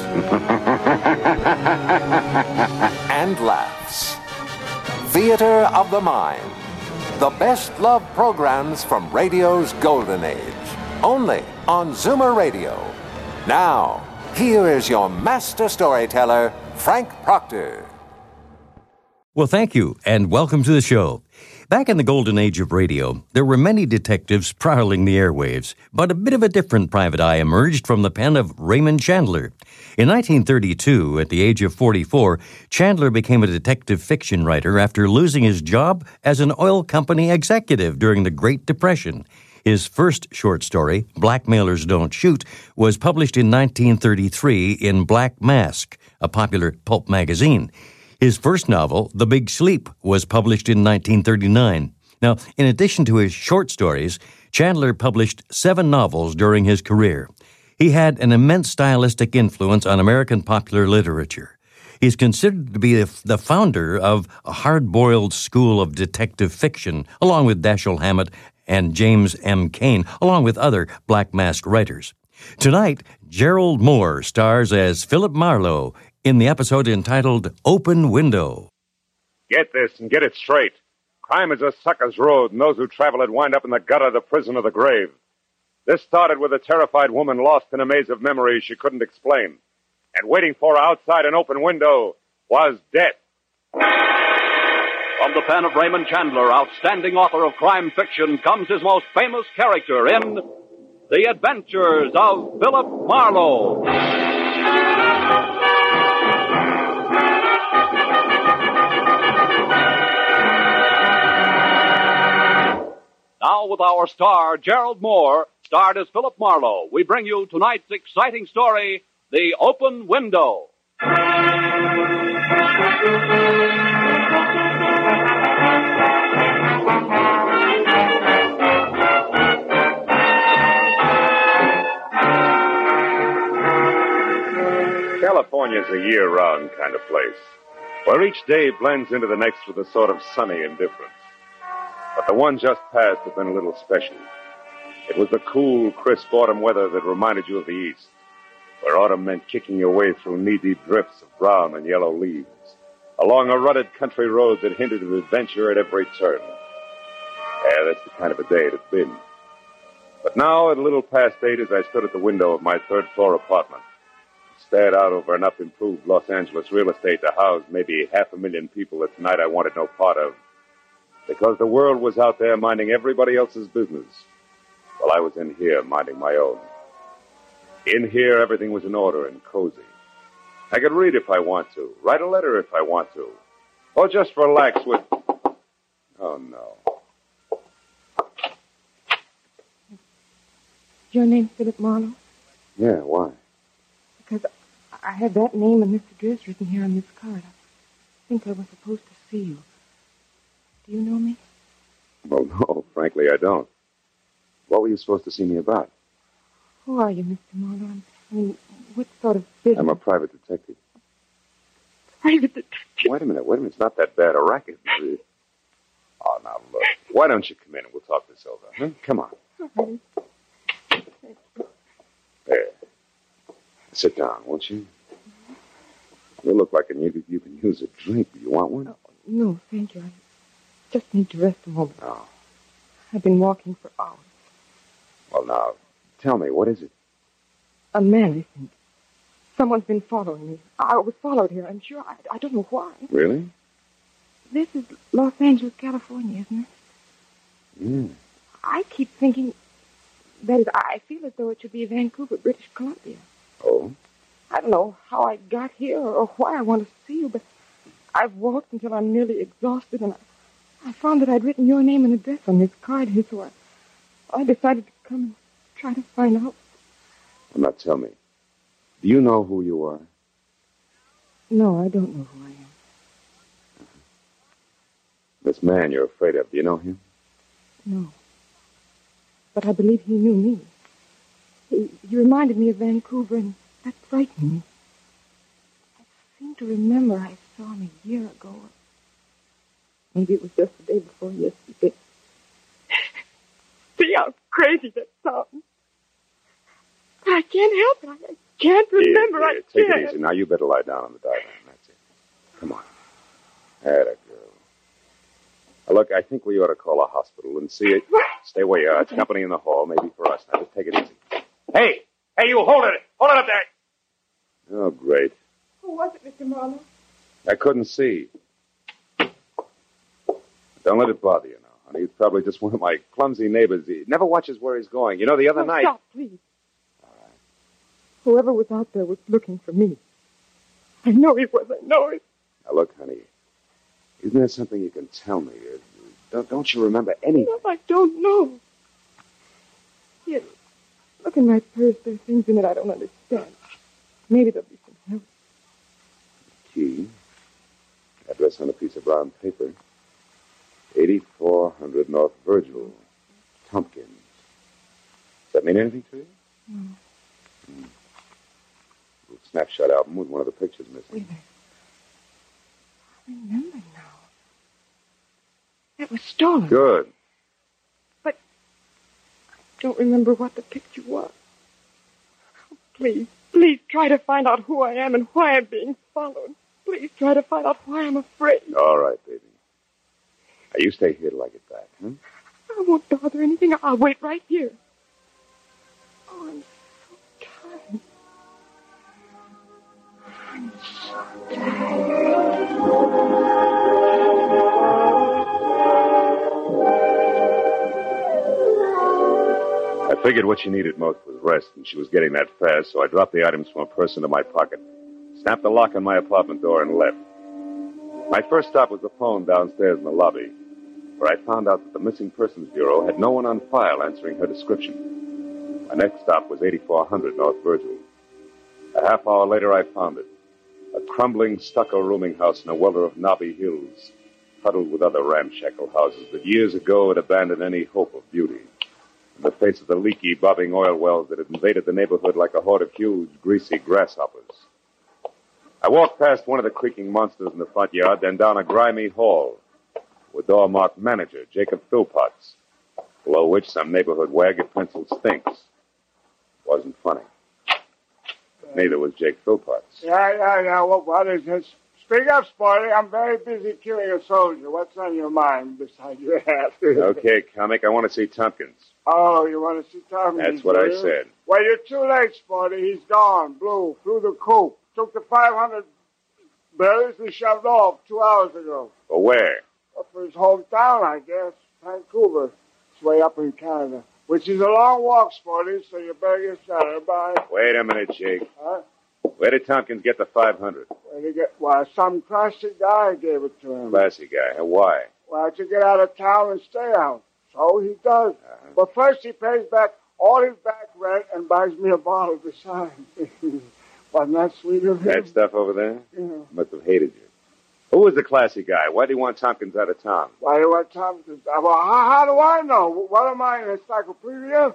and laughs. Theater of the Mind. The best love programs from radio's golden age. Only on Zoomer Radio. Now, here is your master storyteller, Frank Proctor. Well, thank you, and welcome to the show. Back in the golden age of radio, there were many detectives prowling the airwaves, but a bit of a different private eye emerged from the pen of Raymond Chandler. In 1932, at the age of 44, Chandler became a detective fiction writer after losing his job as an oil company executive during the Great Depression. His first short story, Blackmailers Don't Shoot, was published in 1933 in Black Mask, a popular pulp magazine. His first novel, The Big Sleep, was published in 1939. Now, in addition to his short stories, Chandler published seven novels during his career. He had an immense stylistic influence on American popular literature. He's considered to be the founder of a hard boiled school of detective fiction, along with Dashiell Hammett and James M. Cain, along with other Black Mask writers. Tonight, Gerald Mohr stars as Philip Marlowe in the episode entitled Open Window. Get this and get it straight. Crime is a sucker's road, and those who travel it wind up in the gutter, the prison, or the grave. This started with a terrified woman lost in a maze of memories she couldn't explain. And waiting for her outside an open window was death. From the pen of Raymond Chandler, outstanding author of crime fiction, comes his most famous character in The Adventures of Philip Marlowe. Now, with our star, Gerald Mohr, starred as Philip Marlowe, we bring you tonight's exciting story, The Open Window. California's a year round kind of place, where each day blends into the next with a sort of sunny indifference. But the one just passed had been a little special. It was the cool, crisp autumn weather that reminded you of the East, where autumn meant kicking your way through knee deep drifts of brown and yellow leaves, along a rutted country road that hinted of adventure at every turn. Yeah, that's the kind of a day it had been. But now, at a little past eight, as I stood at the window of my third floor apartment, stared out over enough improved Los Angeles real estate to house maybe half a million people that tonight I wanted no part of, because the world was out there minding everybody else's business, while I was in here minding my own. In here, everything was in order and cozy. I could read if I want to, write a letter if I want to, or just relax with. Oh, no. Your name Philip Marlowe? Yeah, why? Because I have that name and this address written here on this card. I think I was supposed to see you. Do you know me? Well, no, frankly, I don't. What were you supposed to see me about? Who are you, Mr. Marlowe? I mean, what sort of business? I'm a private detective. private detective. Wait a minute, wait a minute. It's not that bad a racket. Oh, now look. Why don't you come in and we'll talk this over? Huh? Come on. Right. There. Sit down, won't you? You look like you, you can use a drink. Do you want one? Oh, no, thank you. I just need to rest a moment. Oh. I've been walking for hours. Well, now, tell me, what is it? A man, I think. Someone's been following me. I was followed here, I'm sure. I, I don't know why. Really? This is Los Angeles, California, isn't it? Yeah. I keep thinking. That is, I feel as though it should be Vancouver, British Columbia. Oh? I don't know how I got here or why I want to see you, but I've walked until I'm nearly exhausted, and I, I found that I'd written your name and address on this card here, so I, I decided to come and try to find out. Well, now tell me. Do you know who you are? No, I don't know who I am. This man you're afraid of, do you know him? No. But I believe he knew me. He, he reminded me of Vancouver, and that frightened me. I seem to remember I saw him a year ago. Maybe it was just the day before yesterday. See crazy that sounds. But I can't help it. I can't remember. Here, I take can't. Take it easy. Now you better lie down on the divan. That's it. Come on. Atta girl. Now, look, I think we ought to call a hospital and see it. Stay where you are. It's company in the hall, maybe for us. Now, just take it easy. Hey, hey, you hold it. Hold it up there. Oh, great. Who was it, Mr. Marlowe? I couldn't see. Don't let it bother you honey. He's probably just one of my clumsy neighbors. He never watches where he's going. You know, the other Oh, night. Stop, please. All right. Whoever was out there was looking for me. I know he was. I know it. Now, look, honey. Isn't there something you can tell me? Uh, Don't, don't you remember anything? No, I don't know. Here, look in my purse. There are things in it I don't understand. Maybe there'll be some help. Key. Address on a piece of brown paper. 8400 North Virgil. Tompkins. Does that mean anything to you? No. Hmm. Little snapshot album with one of the pictures missing. Wait a minute. I remember now. It was stolen. Good. But I don't remember what the picture was. Oh, please, please try to find out who I am and why I'm being followed. Please try to find out why I'm afraid. All right, baby. Now, you stay here till I get back, huh? I won't bother anything. I'll wait right here. Oh, I'm so tired. I'm so I figured what she needed most was rest, and she was getting that fast, so I dropped the items from her purse into my pocket, snapped the lock on my apartment door, and left. My first stop was the phone downstairs in the lobby, where I found out that the Missing Persons Bureau had no one on file answering her description. My next stop was 8400 North Virgil. A half hour later, I found it. A crumbling stucco rooming house in a welter of knobby hills, huddled with other ramshackle houses that years ago had abandoned any hope of beauty in the face of the leaky, bobbing oil wells that had invaded the neighborhood like a horde of huge, greasy grasshoppers. I walked past one of the creaking monsters in the front yard, then down a grimy hall with door marked manager Jacob Philpotts, below which some neighborhood wag of penciled stinks. Wasn't funny. But neither was Jake Philpotts. Yeah, yeah, yeah. What, what is this? Speak up, Sporty. I'm very busy killing a soldier. What's on your mind besides your hat? Okay, comic, I want to see Tompkins. Oh, you want to see Tompkins? That's what I said. Well, you're too late, Sporty. He's gone. Blew. Flew the coop. Took the 500 berries and shoved off two hours ago. But where? For his hometown, I guess. Vancouver. It's way up in Canada. Which is a long walk, Sporty, so you better get started. Bye. Wait a minute, Jake. Huh? Where did Tompkins get the 500? Where'd he get? Why, some classy guy gave it to him. Classy guy. Why? Well, to get out of town and stay out. So he does. Uh-huh. But first he pays back all his back rent and buys me a bottle besides. Wasn't that sweet of him? That stuff over there? Yeah. Must have hated you. Who was the classy guy? Why do you want Tompkins out of town? Why do you I Tom? Uh, well, how, how do I know? What am I, an encyclopedia?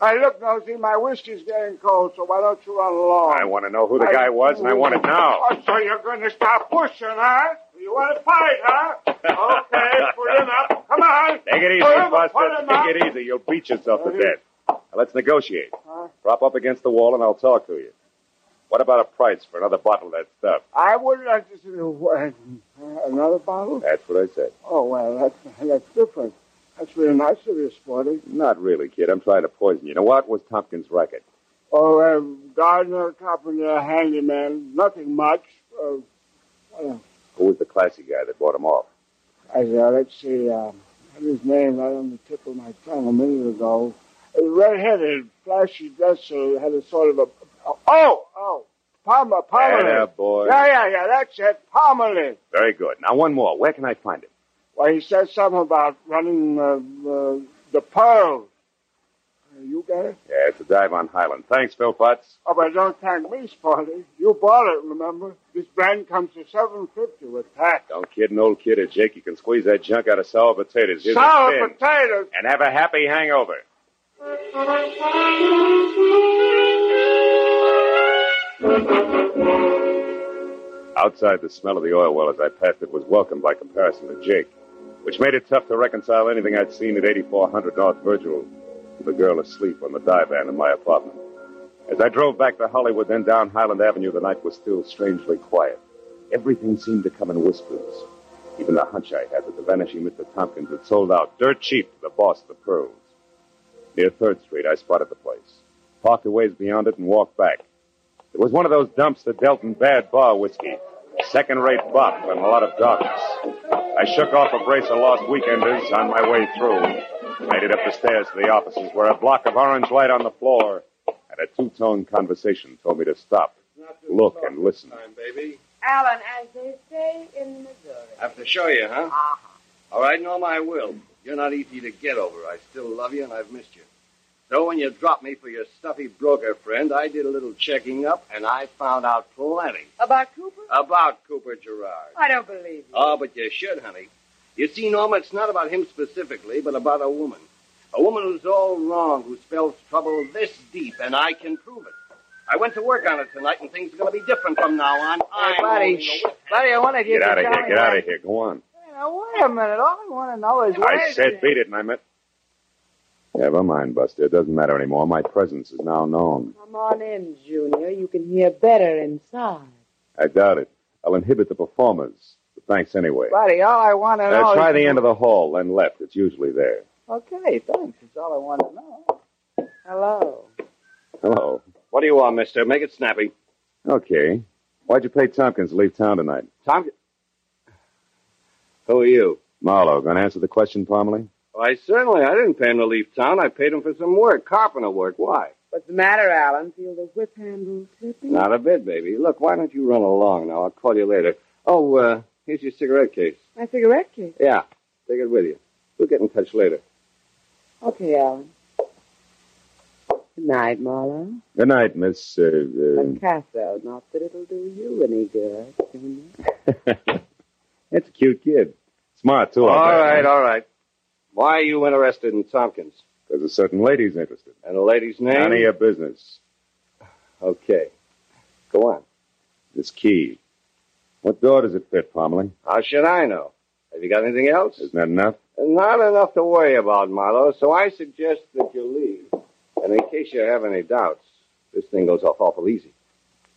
I look, Nosy, my whiskey's getting cold, so why don't you run along? I want to know who the guy was, and I want it now. Oh, so you're going to stop pushing, huh? You want to fight, huh? Okay, put him up. Come on. Take it easy, Buster. put him up. Take it easy. You'll beat yourself to death. Now, let's negotiate. Huh? Prop up against the wall, and I'll talk to you. What about a price for another bottle of that stuff? I wouldn't like to see the another bottle. That's what I said. Oh well, that's that's different. That's really nice of you, Sporty. Not really, kid. I'm trying to poison you. You know what was Tompkins' racket? Oh, uh, gardener, carpenter, handyman, nothing much. Uh, uh, Who was the classy guy that bought him off? I, uh, let's see, I had his name right on the tip of my tongue a minute ago. A red-headed, flashy dresser, had a sort of a, oh, oh, Palmer, Palmer. Atta boy. Yeah, yeah, yeah, that's it, Palmerly. Very good. Now, one more. Where can I find him? Well, he said something about running uh, uh, the pearls. You got it? Yeah, it's a dive on Highland. Thanks, Philpotts. Oh, but don't thank me, Spotty. You bought it, remember? This brand comes to seven fifty with tax. Don't kid an old kid or Jake. You can squeeze that junk out of sour potatoes. Here's a Sour tin. potatoes. And have a happy hangover. Outside, the smell of the oil well as I passed it was welcome by comparison to Jake, which made it tough to reconcile anything I'd seen at 8400 North Virgil with the girl asleep on the divan in my apartment. As I drove back to Hollywood, then down Highland Avenue, the night was still strangely quiet. Everything seemed to come in whispers. Even the hunch I had that the vanishing Mr. Tompkins had sold out dirt cheap to the boss of the Pearls. Near 3rd Street, I spotted the place, parked a ways beyond it, and walked back. It was one of those dumps that dealt in bad bar whiskey, second-rate bop, and a lot of darkness. I shook off a brace of lost weekenders on my way through, made it up the stairs to the offices, where a block of orange light on the floor and a two-tone conversation told me to stop, look, and listen. Time, baby. Alan, as they say in Missouri. I Have to show you, huh? Uh-huh. All right, Norma, I will. You're not easy to get over. I still love you, and I've missed you. So when you dropped me for your stuffy broker friend, I did a little checking up, and I found out plenty About Cooper? about Cooper Gerard. I don't believe you. Oh, but you should, honey. You see, Norma, it's not about him specifically, but about a woman. A woman who's all wrong, who spells trouble this deep, and I can prove it. I went to work on it tonight, and things are going to be different from now on. I'm buddy, holding shh. Buddy, I want to Get out of here, get out of here, go on. Now, wait a minute. All I want to know is I said beat it, and I meant... Never mind, Buster. It doesn't matter anymore. My presence is now known. Come on in, Junior. You can hear better inside. I doubt it. I'll inhibit the performers. But thanks anyway. Buddy, all I want to know Uh, try is... the end of the hall, then left. It's usually there. Okay, thanks. That's all I want to know. Hello. Hello. What do you want, mister? Make it snappy. Okay. Why'd you pay Tompkins to leave town tonight? Tompkins? Who are you? Marlowe, gonna answer the question, Parmalee? Why, certainly. I didn't pay him to leave town. I paid him for some work, carpenter work. Why? What's the matter, Alan? Feel the whip handle slipping? Not a bit, baby. Look, why don't you run along now? I'll call you later. Oh, uh, here's your cigarette case. My cigarette case. Yeah, take it with you. We'll get in touch later. Okay, Alan. Good night, Marlowe. Good night, Miss. Uh, Picasso. Not that it'll do you any good, Junior. uh... That's a cute kid. Smart, too. all I'll bet. right, all right. Why are you interested in Tompkins? Because a certain lady's interested. And the lady's name? None of your business. Okay. Go on. This key. What door does it fit, Parmalee? How should I know? Have you got anything else? Isn't that enough? Not enough to worry about, Marlowe, so I suggest that you leave. And in case you have any doubts, this thing goes off awful easy.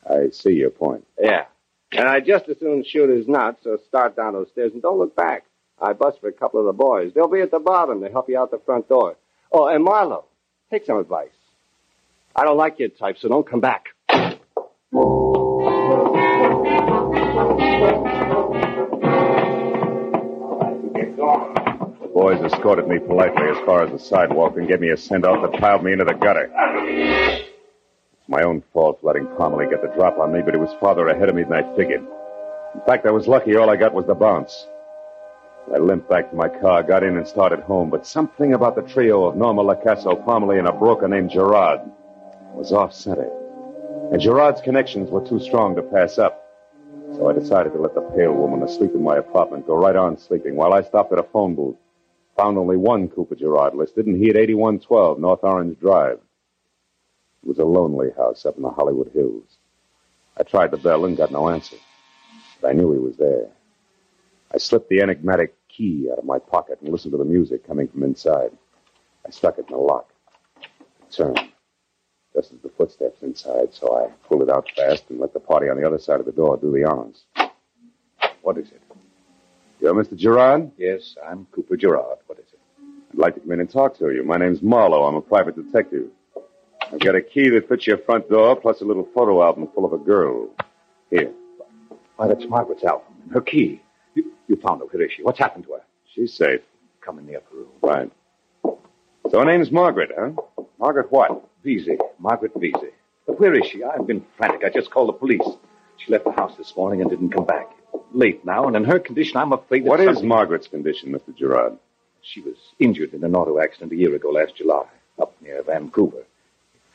I see your point. Yeah. And I just as soon shoot as not, so start down those stairs and don't look back. I bust for a couple of the boys. They'll be at the bottom to help you out the front door. Oh, and Marlowe, take some advice. I don't like your type, so don't come back. The boys escorted me politely as far as the sidewalk and gave me a send-off that piled me into the gutter. It's my own fault for letting Parmalee get the drop on me, but he was farther ahead of me than I figured. In fact, I was lucky all I got was the bounce. I limped back to my car, got in, and started home, but something about the trio of Norma Lacasso, Parmalee, and a broker named Gerard was off-center. And Gerard's connections were too strong to pass up. So I decided to let the pale woman asleep in my apartment go right on sleeping while I stopped at a phone booth. Found only one Cooper Gerard listed, and he at 8112 North Orange Drive. It was a lonely house up in the Hollywood Hills. I tried the bell and got no answer. But I knew he was there. I slipped the enigmatic key out of my pocket and listened to the music coming from inside. I stuck it in the lock. It turned just as the footsteps inside, so I pulled it out fast and let the party on the other side of the door do the honors. What is it? You're Mr. Gerard? Yes, I'm Cooper Gerard. What is it? I'd like to come in and talk to you. My name's Marlowe. I'm a private detective. I've got a key that fits your front door, plus a little photo album full of a girl. Here. Why, that's Margaret's album. Her key. You, found her. Where is she? What's happened to her? She's safe. Come in the upper room. Right. So her name's Margaret, huh? Margaret what? Vesey. Margaret Vesey. But where is she? I've been frantic. I just called the police. She left the house this morning and didn't come back. Late now, and in her condition, I'm afraid that What is something- Margaret's condition, Mr. Gerard? She was injured in an auto accident a year ago last July. up near Vancouver. It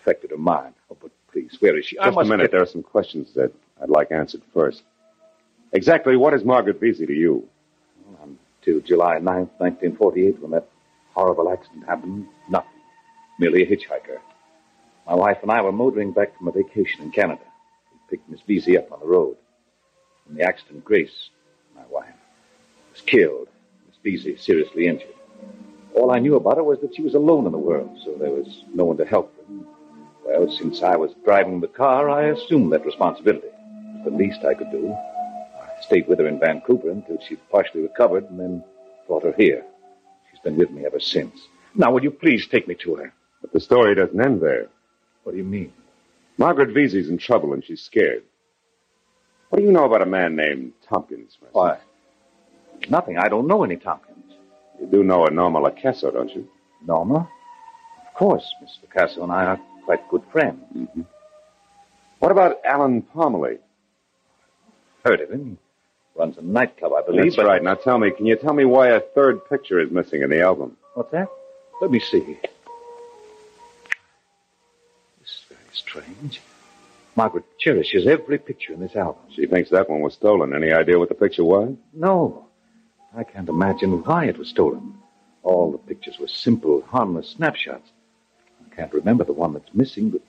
affected her mind. Oh, but please, where is she? Just a minute. get- There are some questions that I'd like answered first. Exactly what is Margaret Vesey to you? Until July 9th, 1948, when that horrible accident happened, nothing. Merely a hitchhiker. My wife and I were motoring back from a vacation in Canada. We picked Miss Vesey up on the road. In the accident, Grace, my wife, was killed. Miss Vesey seriously injured. All I knew about her was that she was alone in the world, so there was no one to help her. Well, since I was driving the car, I assumed that responsibility. It was the least I could do. Stayed with her in Vancouver until she partially recovered and then brought her here. She's been with me ever since. Now, will you please take me to her? But the story doesn't end there. What do you mean? Margaret Vesey's in trouble and she's scared. What do you know about a man named Tompkins? for? Why? Nothing. I don't know any Tompkins. You do know a Norma Lacasso, don't you? Norma? Of course. Miss Picasso and I are quite good friends. Mm-hmm. What about Alan Parmalee? Heard of him. Runs a nightclub, I believe. That's but- right. Now tell me, can you tell me why a third picture is missing in the album? What's that? Let me see. This is very strange. Margaret cherishes every picture in this album. She thinks that one was stolen. Any idea what the picture was? No. I can't imagine why it was stolen. All the pictures were simple, harmless snapshots. I can't remember the one that's missing, but.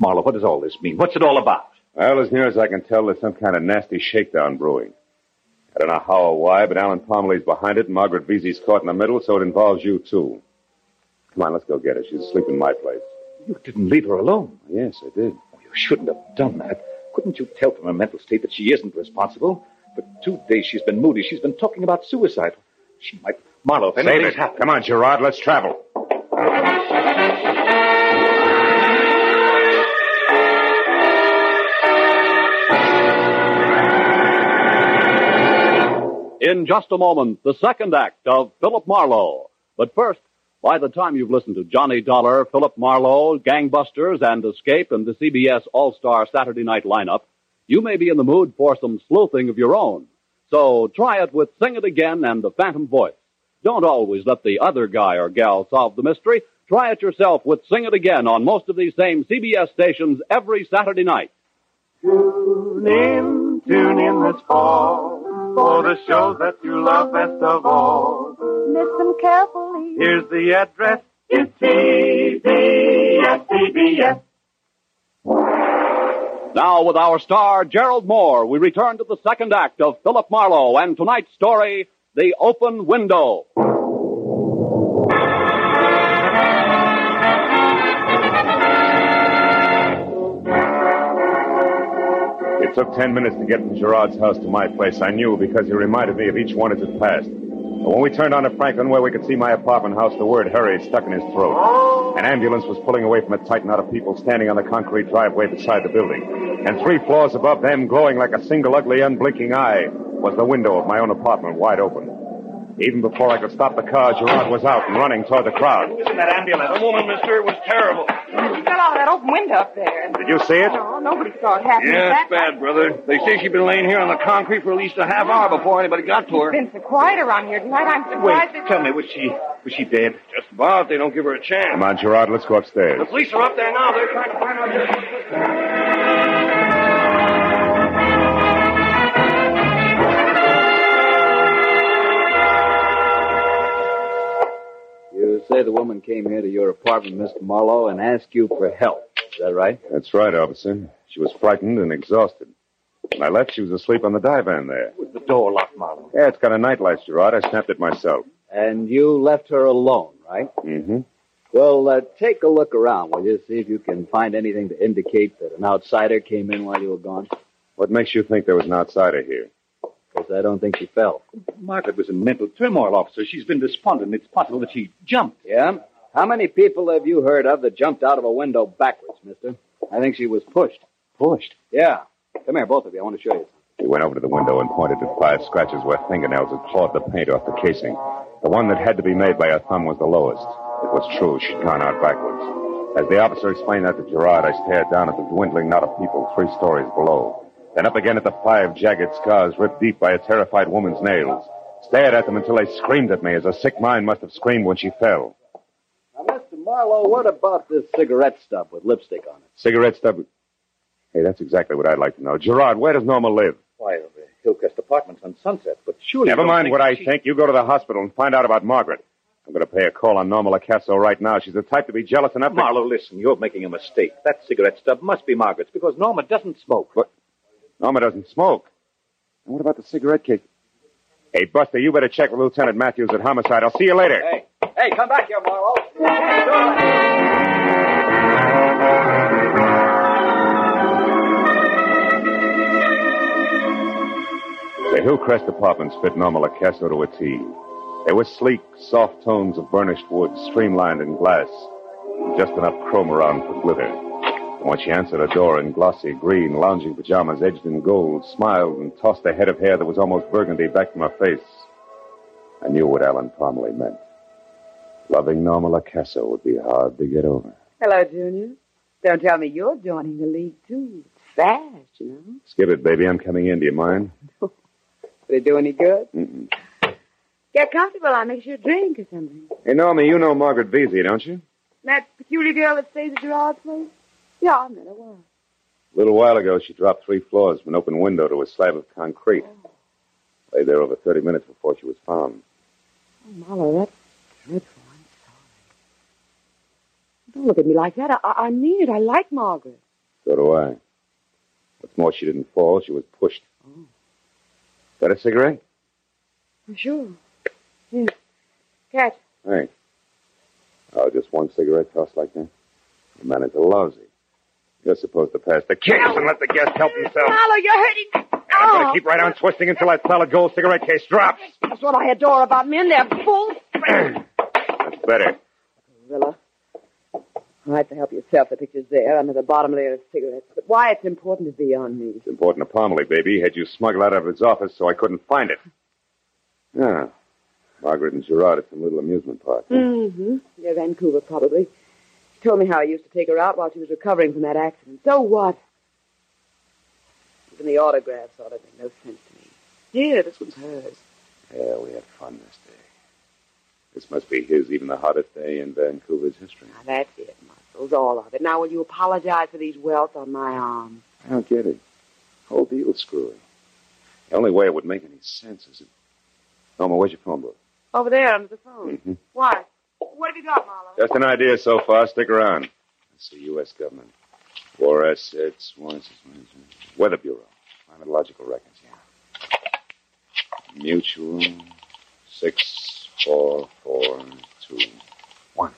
Marlowe, what does all this mean? What's it all about? Well, as near as I can tell, there's some kind of nasty shakedown brewing. I don't know how or why, but Alan Parmalee's behind it, and Margaret Vesey's caught in the middle, so it involves you, too. Come on, let's go get her. She's asleep in my place. You didn't leave her alone. Yes, I did. Oh, you shouldn't have done that. Couldn't you tell from her mental state that she isn't responsible? For two days she's been moody. She's been talking about suicide. She might. Marlowe, if anything's it. happened. Come on, Gerard, let's travel. In just a moment, the second act of Philip Marlowe. But first, by the time you've listened to Johnny Dollar, Philip Marlowe, Gangbusters, and Escape and the CBS All-Star Saturday Night lineup, you may be in the mood for some sleuthing of your own. So try it with Sing It Again and the Phantom Voice. Don't always let the other guy or gal solve the mystery. Try it yourself with Sing It Again on most of these same CBS stations every Saturday night. Tune in, tune in this fall for the shows that you love best of all. Listen carefully. Here's the address. It's CBS, CBS. Now, with our star, Gerald Mohr, we return to the second act of Philip Marlowe and tonight's story, The Open Window. It took ten minutes to get from Gerard's house to my place. I knew because he reminded me of each one as it passed. But when we turned onto Franklin, where we could see my apartment house, the word hurry stuck in his throat. An ambulance was pulling away from a tight knot of people standing on the concrete driveway beside the building. And three floors above them, glowing like a single ugly, unblinking eye, was the window of my own apartment wide open. Even before I could stop the car, Gerard was out and running toward the crowd. Isn't that ambulance? A woman, mister. It was terrible. She fell out of that open window up there. Did you see it? No, nobody saw it happen. Yeah, That- it's bad, brother. They say she'd been laying here on the concrete for at least a half hour before anybody got to her. It's been so quiet around here tonight. I'm surprised. Wait, tell me, was she was she dead? Just about. They don't give her a chance. Come on, Gerard, let's go upstairs. The police are up there now. They're trying to find out just You say the woman came here to your apartment, Mr. Marlowe, and asked you for help. Is that right? That's right, officer. She was frightened and exhausted. When I left, she was asleep on the divan there. Was the door locked, Marlowe? Yeah, it's got a nightlight, Gerard. I snapped it myself. And you left her alone, right? Mm-hmm. Well, uh, take a look around, will you? See if you can find anything to indicate that an outsider came in while you were gone. What makes you think there was an outsider here? Because I don't think she fell. Margaret was in mental turmoil, officer. She's been despondent. It's possible that she jumped. Yeah? How many people have you heard of that jumped out of a window backwards, mister? I think she was pushed. Pushed? Yeah. Come here, both of you. I want to show you. He went over to the window and pointed to five scratches where fingernails had clawed the paint off the casing. The one that had to be made by her thumb was the lowest. It was true. She'd gone out backwards. As the officer explained that to Gerard, I stared down at the dwindling knot of people three stories below. Then up again at the five jagged scars ripped deep by a terrified woman's nails. Stared at them until they screamed at me as a sick mind must have screamed when she fell. Now, Marlowe, what about this cigarette stub with lipstick on it? Cigarette stub. Hey, that's exactly what I'd like to know. Gerard, where does Norma live? Why, over Hillcrest Apartments on Sunset. But surely. Never mind what I she- think. You go to the hospital and find out about Margaret. I'm going to pay a call on Norma Lacasso right now. She's the type to be jealous enough to... Listen, you're making a mistake. That cigarette stub must be Margaret's because Norma doesn't smoke. What? Norma doesn't smoke. And what about the cigarette case? Hey, Buster, you better check with Lieutenant Matthews at Homicide. I'll see you later. Hey, hey, come back here, Marlowe. The Hillcrest apartments fit Norma Lacasso to a T. They were sleek, soft tones of burnished wood, streamlined in glass, just enough chrome around for glitter. And when she answered a door in glossy green, lounging pajamas edged in gold, smiled and tossed a head of hair that was almost burgundy back from her face, I knew what Alan Parmalee meant. Loving Norma Lacasso would be hard to get over. Hello, Junior. Don't tell me you're joining the league, too. It's fast, you know. Skip it, baby. I'm coming in. Do you mind? Will it do any good? Mm-mm. Get comfortable. I'll make you a drink or something. Hey, Norma, you know Margaret Vesey, don't you? That peculiar girl that stays at Gerard's place? Yeah, I met her once. A little while ago, she dropped three floors from an open window to a slab of concrete. Oh. Lay there over 30 minutes before she was found. Oh, Marlowe, that's dreadful. Don't look at me like that. I, I, mean it. I like Margaret. So do I. What's more, she didn't fall. She was pushed. Oh. Got a cigarette? Sure. Here. Catch. Thanks. Oh, just one cigarette tossed like that? The man is lousy. You're supposed to pass the case and let the guest help himself. Marlowe, you're hurting. And I'm going Oh. to keep right on twisting until that solid gold cigarette case drops. That's what I adore about men. They're full. That's better. Rilla. All right, to help yourself. The picture's there under the bottom layer of cigarettes. But why it's important is beyond me. It's important to Parmalee, baby. Had you smuggled out of his office so I couldn't find it. Yeah. Margaret and Gerard at some little amusement park. Mm-hmm. Near Vancouver, probably. She told me how he used to take her out while she was recovering from that accident. So what? Even the autographs ought to make no sense to me. Here, this one's hers. Yeah, we had fun this day. This must be his, even the hottest day in Vancouver's history. Now, that's it, Muscles, all of it. Now, will you apologize for these welts on my arm? I don't get it. Whole deal's screwy. The only way it would make any sense is if... Norma, where's your phone book? Over there under the phone. Mm-hmm. Why? What have you got, Marlowe? Just an idea so far. Stick around. Let's see, U.S. government. War assets, war assets, Weather Bureau. Climatological records, yeah. Mutual, six, four, four, two, one.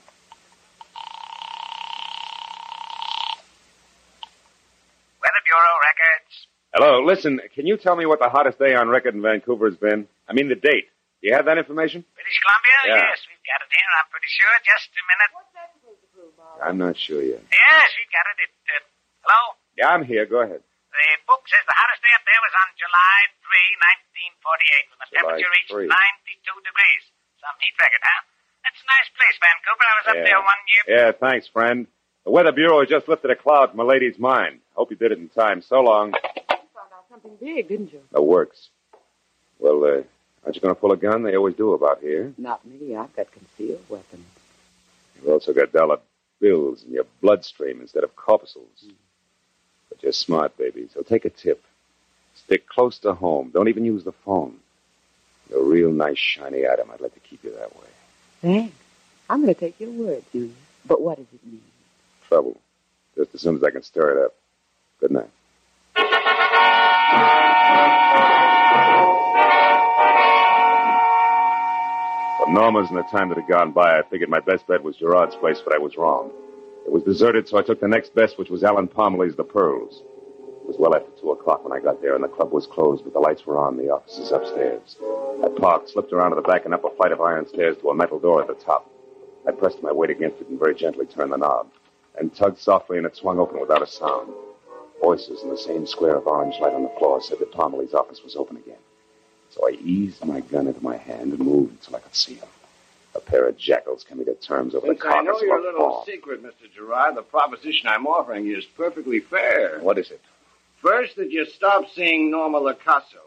Weather Bureau records. Hello, listen, can you tell me what the hottest day on record in Vancouver has been? I mean the date. Do you have that information? British Columbia? Yeah. Yes, we've got it here, I'm pretty sure. Just a minute. I'm not sure yet. Yes, we've got it. it uh, hello? Yeah, I'm here. Go ahead. The book says the hottest day up there was on July 3, 1948, when the July temperature reached 3. 92 degrees. Some heat record, huh? That's a nice place, Vancouver. I was up Yeah. there one year. Yeah, thanks, friend. The Weather Bureau has just lifted a cloud from a lady's mind. Hope you did it in time. So long. You found out something big, didn't you? That works. Well, uh, aren't you going to pull a gun? They always do about here. Not me. I've got concealed weapons. You've also got dollar bills in your bloodstream instead of corpuscles. But you're smart, baby, so take a tip. Stick close to home. Don't even use the phone. You're a real nice, shiny atom. I'd like to keep you that way. Thanks. I'm going to take your word, Junior. But what does it mean? Trouble. Just as soon as I can stir it up. Good night. For Norma's and the time that had gone by, I figured my best bet was Gerard's place, but I was wrong. It was deserted, so I took the next best, which was Alan Parmalee's The Pearls. It was well after o'clock when I got there, and the club was closed, but the lights were on, the offices upstairs. I parked, slipped around to the back and up a flight of iron stairs to a metal door at the top. I pressed my weight against it and very gently turned the knob, and tugged softly, and it swung open without a sound. Voices in the same square of orange light on the floor said that Parmalee's office was open again. So I eased my gun into my hand and moved until I could see him. A pair of jackals coming to terms over Since the I know carcass your a little secret, Mr. Gerard, the proposition I'm offering you is perfectly fair. What is it? First, that you stop seeing Norma Lacasso.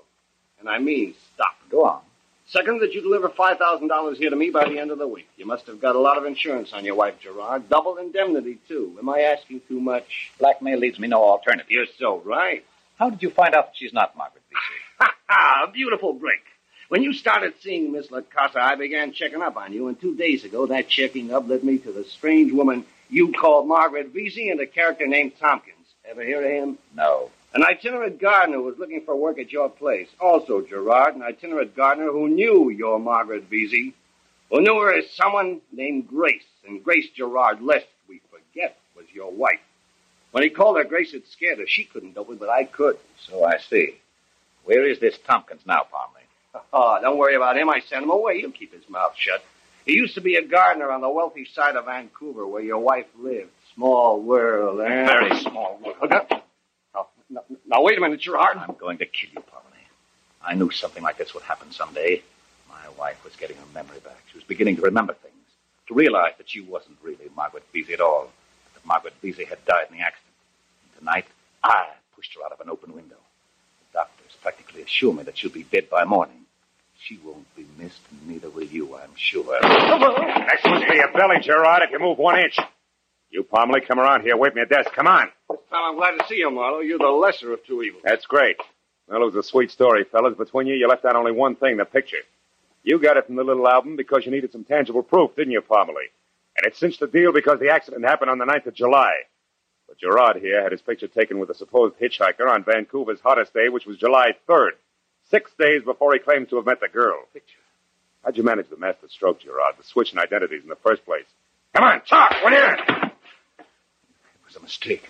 And I mean stop. Go on. Second, that you deliver $5,000 here to me by the end of the week. You must have got a lot of insurance on your wife, Gerard. Double indemnity, too. Am I asking too much? Blackmail leaves me no alternative. You're so right. How did you find out that she's not Margaret Vesey? Ha ha! A beautiful break. When you started seeing Miss Lacasso, I began checking up on you, and two days ago, that checking up led me to the strange woman you called Margaret Vesey and a character named Tompkins. Ever hear of him? No. An itinerant gardener was looking for work at your place. Also, Gerard, an itinerant gardener who knew your Margaret Vesey, who knew her as someone named Grace. And Grace Gerard, lest we forget, was your wife. When he called her Grace, it scared her. She couldn't do it, but I could. So I see. Where is this Tompkins now, Parmalee? Oh, don't worry about him. I sent him away. He'll keep his mouth shut. He used to be a gardener on the wealthy side of Vancouver where your wife lived. Small world, eh? Very small world. Now, now, wait a minute, Gerard. I'm going to kill you, Parmalee. I knew something like this would happen someday. My wife was getting her memory back. She was beginning to remember things, to realize that she wasn't really Margaret Vesey at all, that Margaret Vesey had died in the accident. And tonight, I pushed her out of an open window. The doctors practically assure me that she'll be dead by morning. She won't be missed, and neither will you, I'm sure. Next must be your belly, Gerard, if you move one inch. You, Parmalee, come around here. Wait me at desk. Come on. Well, I'm glad to see you, Marlowe. You're the lesser of two evils. That's great. Well, it was a sweet story, fellas. Between you, you left out only one thing, the picture. You got it from the little album because you needed some tangible proof, didn't you, Parmalee? And it cinched the deal because the accident happened on the 9th of July. But Gerard here had his picture taken with a supposed hitchhiker on Vancouver's hottest day, which was July 3rd. Six days before he claims to have met the girl. Picture. How'd you manage the master stroke, Gerard? The switch in identities in the first place. Come on, talk. What is it? Was a mistake.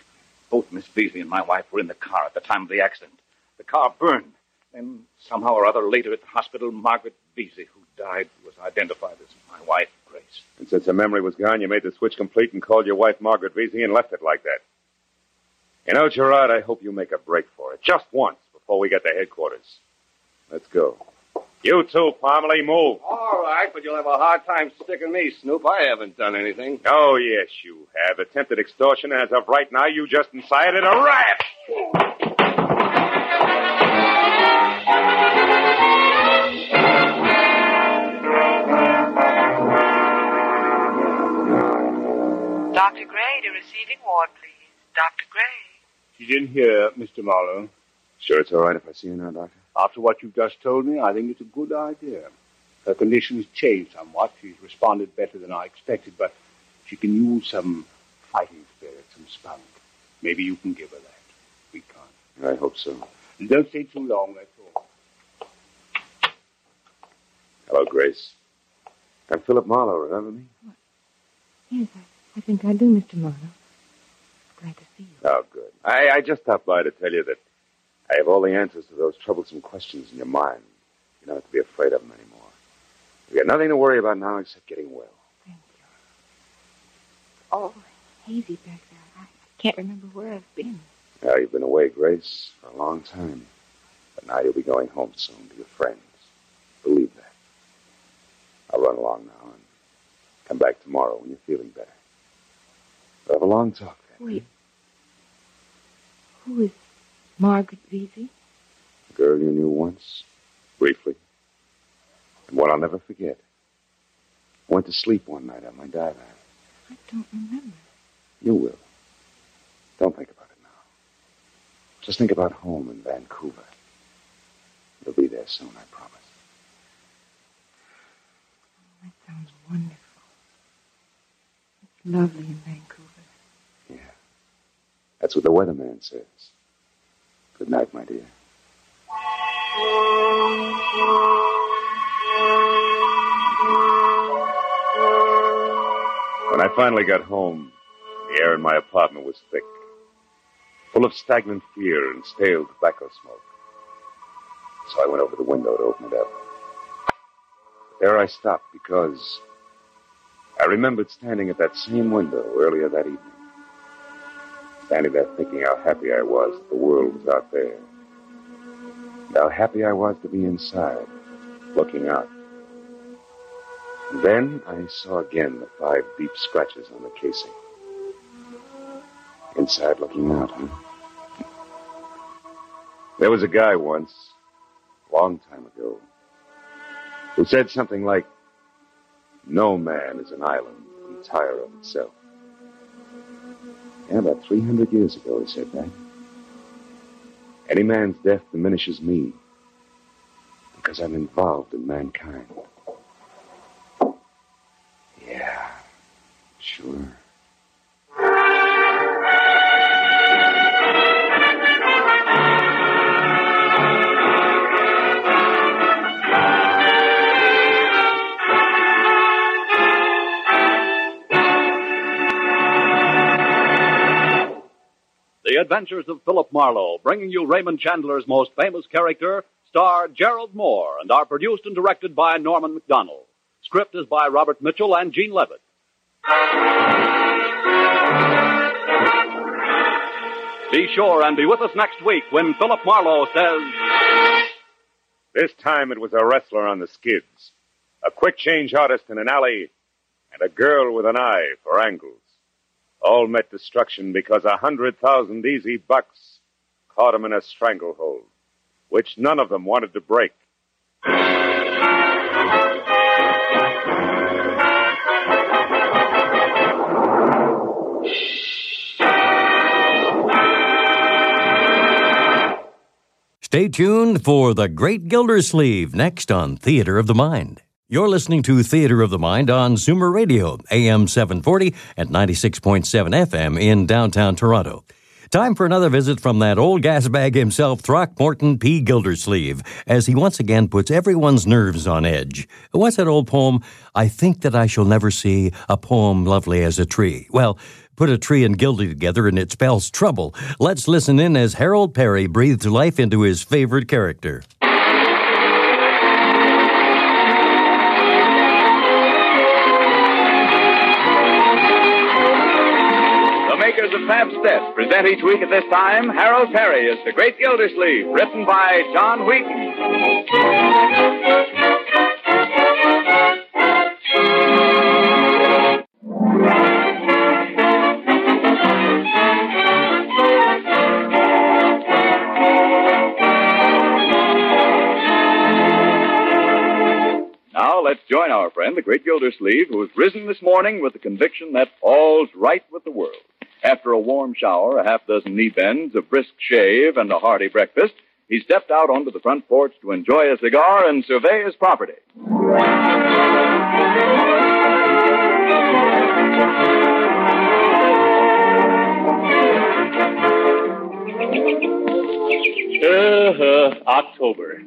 Both Miss Vesey and my wife were in the car at the time of the accident. The car burned. Then, somehow or other, later at the hospital, Margaret Vesey, who died, was identified as my wife, Grace. And since her memory was gone, you made the switch complete and called your wife Margaret Vesey and left it like that. You know, Gerard, I hope you make a break for it. Just once before we get to headquarters. Let's go. You too, Parmalee, move. All right, but you'll have a hard time sticking me, Snoop. I haven't done anything. Oh, yes, you have. Attempted extortion, and as of right now, you just incited a riot. Dr. Gray to receiving ward, please. Dr. Gray. She's in here, Mr. Marlowe. Sure, it's all right if I see you now, Doctor. After what you've just told me, I think it's a good idea. Her condition's changed somewhat. She's responded better than I expected, but she can use some fighting spirit, some spunk. Maybe you can give her that. We can't. I hope so. And don't stay too long, that's all. Hello, Grace. I'm Philip Marlowe, remember me? Yes, I, I think I do, Mr. Marlowe. Glad to see you. Oh, good. I, I just stopped by to tell you that I have all the answers to those troublesome questions in your mind. You don't have to be afraid of them anymore. You got nothing to worry about now except getting well. Thank you. Oh, hazy back there. I, I can't remember where I've been. Now, you've been away, Grace, for a long time. But now you'll be going home soon to your friends. Believe that. I'll run along now and come back tomorrow when you're feeling better. We'll have a long talk then. Wait. Who is Margaret Vesey? The girl you knew once, briefly, and one I'll never forget. I went to sleep one night on my divan. I don't remember. You will. Don't think about it now. Just think about home in Vancouver. You'll be there soon, I promise. Oh, that sounds wonderful. It's lovely in Vancouver. Yeah. That's what the weatherman says. Good night, my dear. When I finally got home, the air in my apartment was thick, full of stagnant fear and stale tobacco smoke. So I went over the window to open it up. There I stopped because I remembered standing at that same window earlier that evening. Standing there thinking how happy I was that the world was out there. And how happy I was to be inside, looking out. Then I saw again the five deep scratches on the casing. Inside looking out, huh? There was a guy once, a long time ago. who said something like, No man is an island entire of itself. Yeah, about 300 years ago, he said that. Any man's death diminishes me because I'm involved in mankind. Yeah, sure. The Adventures of Philip Marlowe, bringing you Raymond Chandler's most famous character, star Gerald Mohr, and are produced and directed by Norman Macdonnell. Script is by Robert Mitchell and Gene Levitt. Be sure and be with us next week when Philip Marlowe says. This time it was a wrestler on the skids, a quick change artist in an alley, and a girl with an eye for angles. All met destruction because a hundred thousand easy bucks caught him in a stranglehold, which none of them wanted to break. Stay tuned for The Great Gildersleeve next on Theater of the Mind. You're listening to Theater of the Mind on Zoomer Radio, AM 740 at 96.7 FM in downtown Toronto. Time for another visit from that old gas bag himself, Throckmorton P. Gildersleeve, as he once again puts everyone's nerves on edge. What's that old poem? I think that I shall never see a poem lovely as a tree. Well, put a tree and Gildy together and it spells trouble. Let's listen in as Harold Peary breathes life into his favorite character. Fab Steps present each week at this time Harold Peary as the Great Gildersleeve, written by John Whedon. Now let's join our friend, the Great Gildersleeve, who has risen this morning with the conviction that all's right with the world. After a warm shower, a half dozen knee bends, a brisk shave, and a hearty breakfast, he stepped out onto the front porch to enjoy a cigar and survey his property. Uh, October.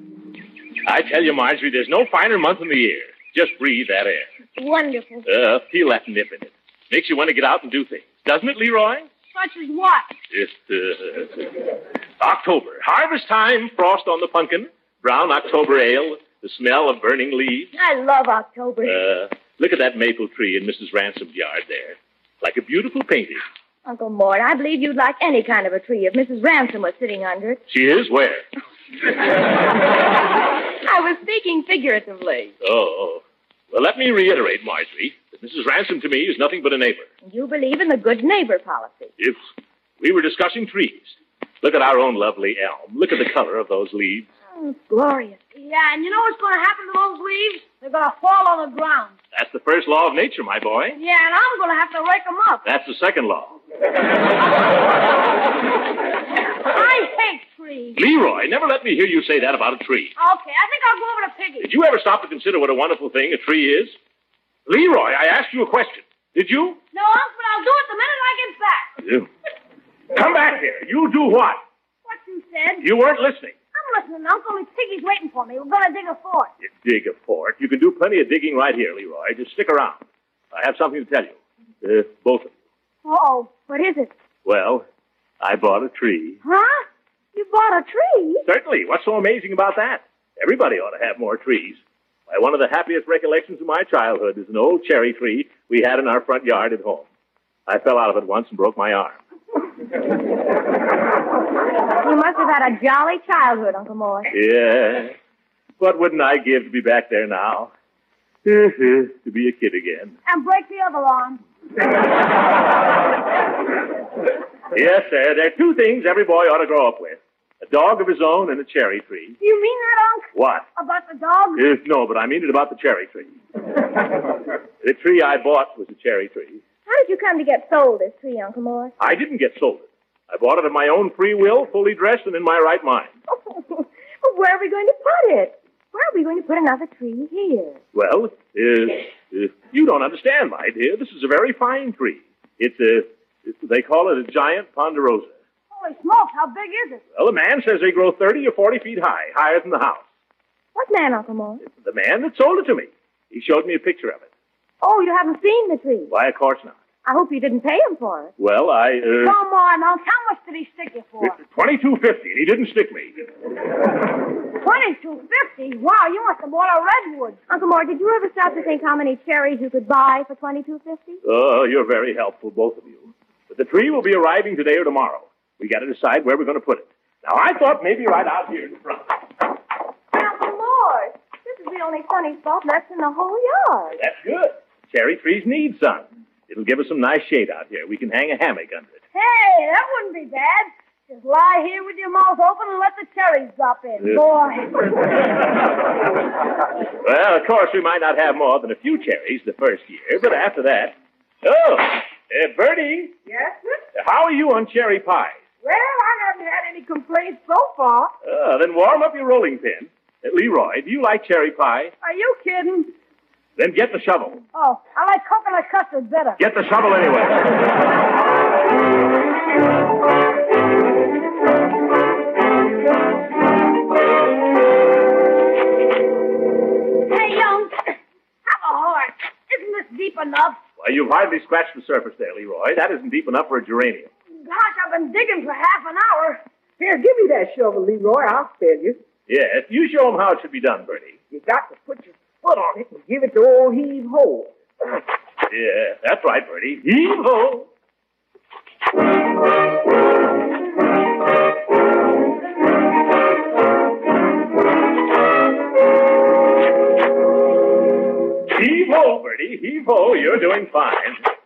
I tell you, Marjorie, there's no finer month in the year. Just breathe that air. Wonderful. Uh, feel that nip in it. Makes you want to get out and do things. Doesn't it, Leroy? Such as what? It's uh, October. Harvest time, frost on the pumpkin, brown October ale, the smell of burning leaves. I love October. Uh, look at that maple tree in Mrs. Ransom's yard there. Like a beautiful painting. Uncle Mort, I believe you'd like any kind of a tree if Mrs. Ransom was sitting under it. She is where? I was speaking figuratively. Oh. Well, let me reiterate, Marjorie, that Mrs. Ransom to me is nothing but a neighbor. You believe in the good neighbor policy. If we were discussing trees, look at our own lovely elm. Look at the color of those leaves. Oh, it's glorious. Yeah, and you know what's going to happen to those leaves? They're going to fall on the ground. That's the first law of nature, my boy. Yeah, and I'm going to have to rake them up. That's the second law. Trees. Leroy, never let me hear you say that about a tree. Okay, I think I'll go over to Piggy. Did you ever stop to consider what a wonderful thing a tree is? Leroy, I asked you a question. Did you? No, Unc, but I'll do it the minute I get back. You. Come back here. You do what? What you said? You weren't listening. I'm listening, Uncle. Miss Piggy's waiting for me. We're going to dig a fort. You dig a fort. You can do plenty of digging right here, Leroy. Just stick around. I have something to tell you. Uh, both of you. Uh-oh. What is it? Well, I bought a tree. Huh? You bought a tree? Certainly. What's so amazing about that? Everybody ought to have more trees. Why, one of the happiest recollections of my childhood is an old cherry tree we had in our front yard at home. I fell out of it once and broke my arm. You must have had a jolly childhood, Uncle Mort. Yeah. What wouldn't I give to be back there now? to be a kid again. And break the other arm. Yes, sir. There are two things every boy ought to grow up with A dog of his own and a cherry tree. You mean that, Unc? What? About the dog? Uh, no, but I mean it about the cherry tree. the tree I bought was a cherry tree. How did you come to get sold this tree, Uncle Morris? I didn't get sold it. I bought it of my own free will, fully dressed and in my right mind. Well, where are we going to put it? Where are we going to put another tree here? Well, uh, uh, you don't understand, my dear. This is a very fine tree. It's a, they call it a giant ponderosa. Holy smokes, how big is it? Well, a man says they grow 30 or 40 feet high, higher than the house. What man, Uncle Morris? The man that sold it to me. He showed me a picture of it. Oh, you haven't seen the tree. Why, of course not. I hope you didn't pay him for it. Well, I, uh, Come on, Unc. How much did he stick you for? 2250, and he didn't stick me. Twenty-two fifty. Wow, you must have bought a redwood. Uncle Morris, did you ever stop to think how many cherries you could buy for twenty-two fifty? Oh, you're very helpful, both of you. But the tree will be arriving today or tomorrow. We got to decide where we're going to put it. Now, I thought maybe right out here in front. Morris, this is the only sunny spot left in the whole yard. That's good. Cherry trees need sun. It'll give us some nice shade out here. We can hang a hammock under it. Hey, that wouldn't be bad. Just lie here with your mouth open and let the cherries drop in. Boy. Well, of course, we might not have more than a few cherries the first year, but after that. Oh, uh, Birdie, yes, sir? how are you on cherry pie? Well, I haven't had any complaints so far. Uh, then warm up your rolling pin. Uh, Leroy, do you like cherry pie? Are you kidding? Then get the shovel. Oh, I like coconut custard better. Get the shovel anyway. Hey, young, have a heart. Isn't this deep enough? Why, you've hardly scratched the surface there, Leroy. That isn't deep enough for a geranium. Gosh, I've been digging for half an hour. Here, give me that shovel, Leroy. I'll spare you. Yes, you show them how it should be done, Birdie. You got to put your foot on it and give it the old heave ho. Yeah, that's right, Birdie. Heave ho! Heave ho, Birdie. Heave ho. You're doing fine.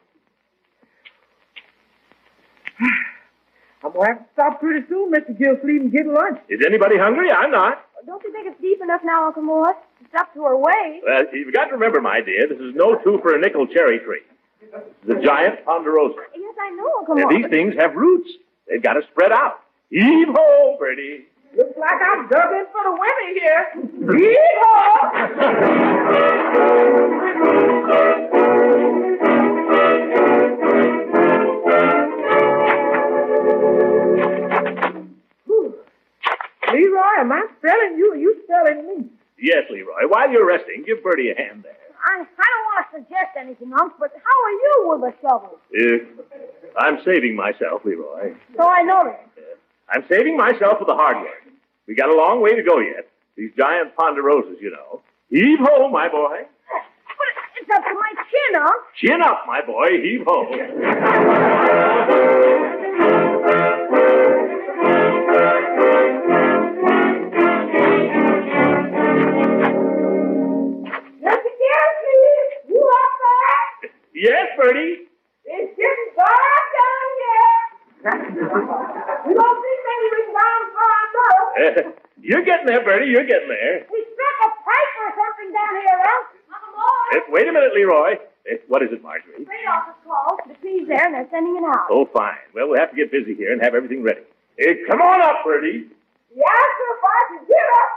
I'm going to have to stop pretty soon, Mr. Gilsleeve, and get lunch. Is anybody hungry? I'm not. Don't you think it's deep enough now, Uncle Morris? It's up to her waist. Well, you've got to remember, my dear, this is no two for a nickel cherry tree. This is a giant ponderosa. Uh, yes, I know, Uncle And Morris. these things have roots. They've got to spread out. Heave ho, Birdie. Looks like I'm dug in for the winter here. Yeehaw! am I spelling you you spelling me? Yes, Leroy. While you're resting, give Birdie a hand there. I, I don't want to suggest anything, Unc, but how are you with a shovel? Uh, I'm saving myself, Leroy. So I noticed. I'm saving myself for the hard work. We got a long way to go yet. These giant ponderosas, you know. Heave ho, my boy. But it's up to my chin, Unc. Chin up, my boy. Heave ho. Yes, Birdie. It's getting dark down here. we don't see many down for our. Uh, you're getting there, Birdie. You're getting there. We struck a pipe or something down here, Morris. Uh, wait a minute, Leroy. Uh, what is it, Marjorie? Freight office called. The tree's there, and they're sending it out. Oh, fine. Well, we'll have to get busy here and have everything ready. Uh, come on up, Bertie. Yes, sir, can get up.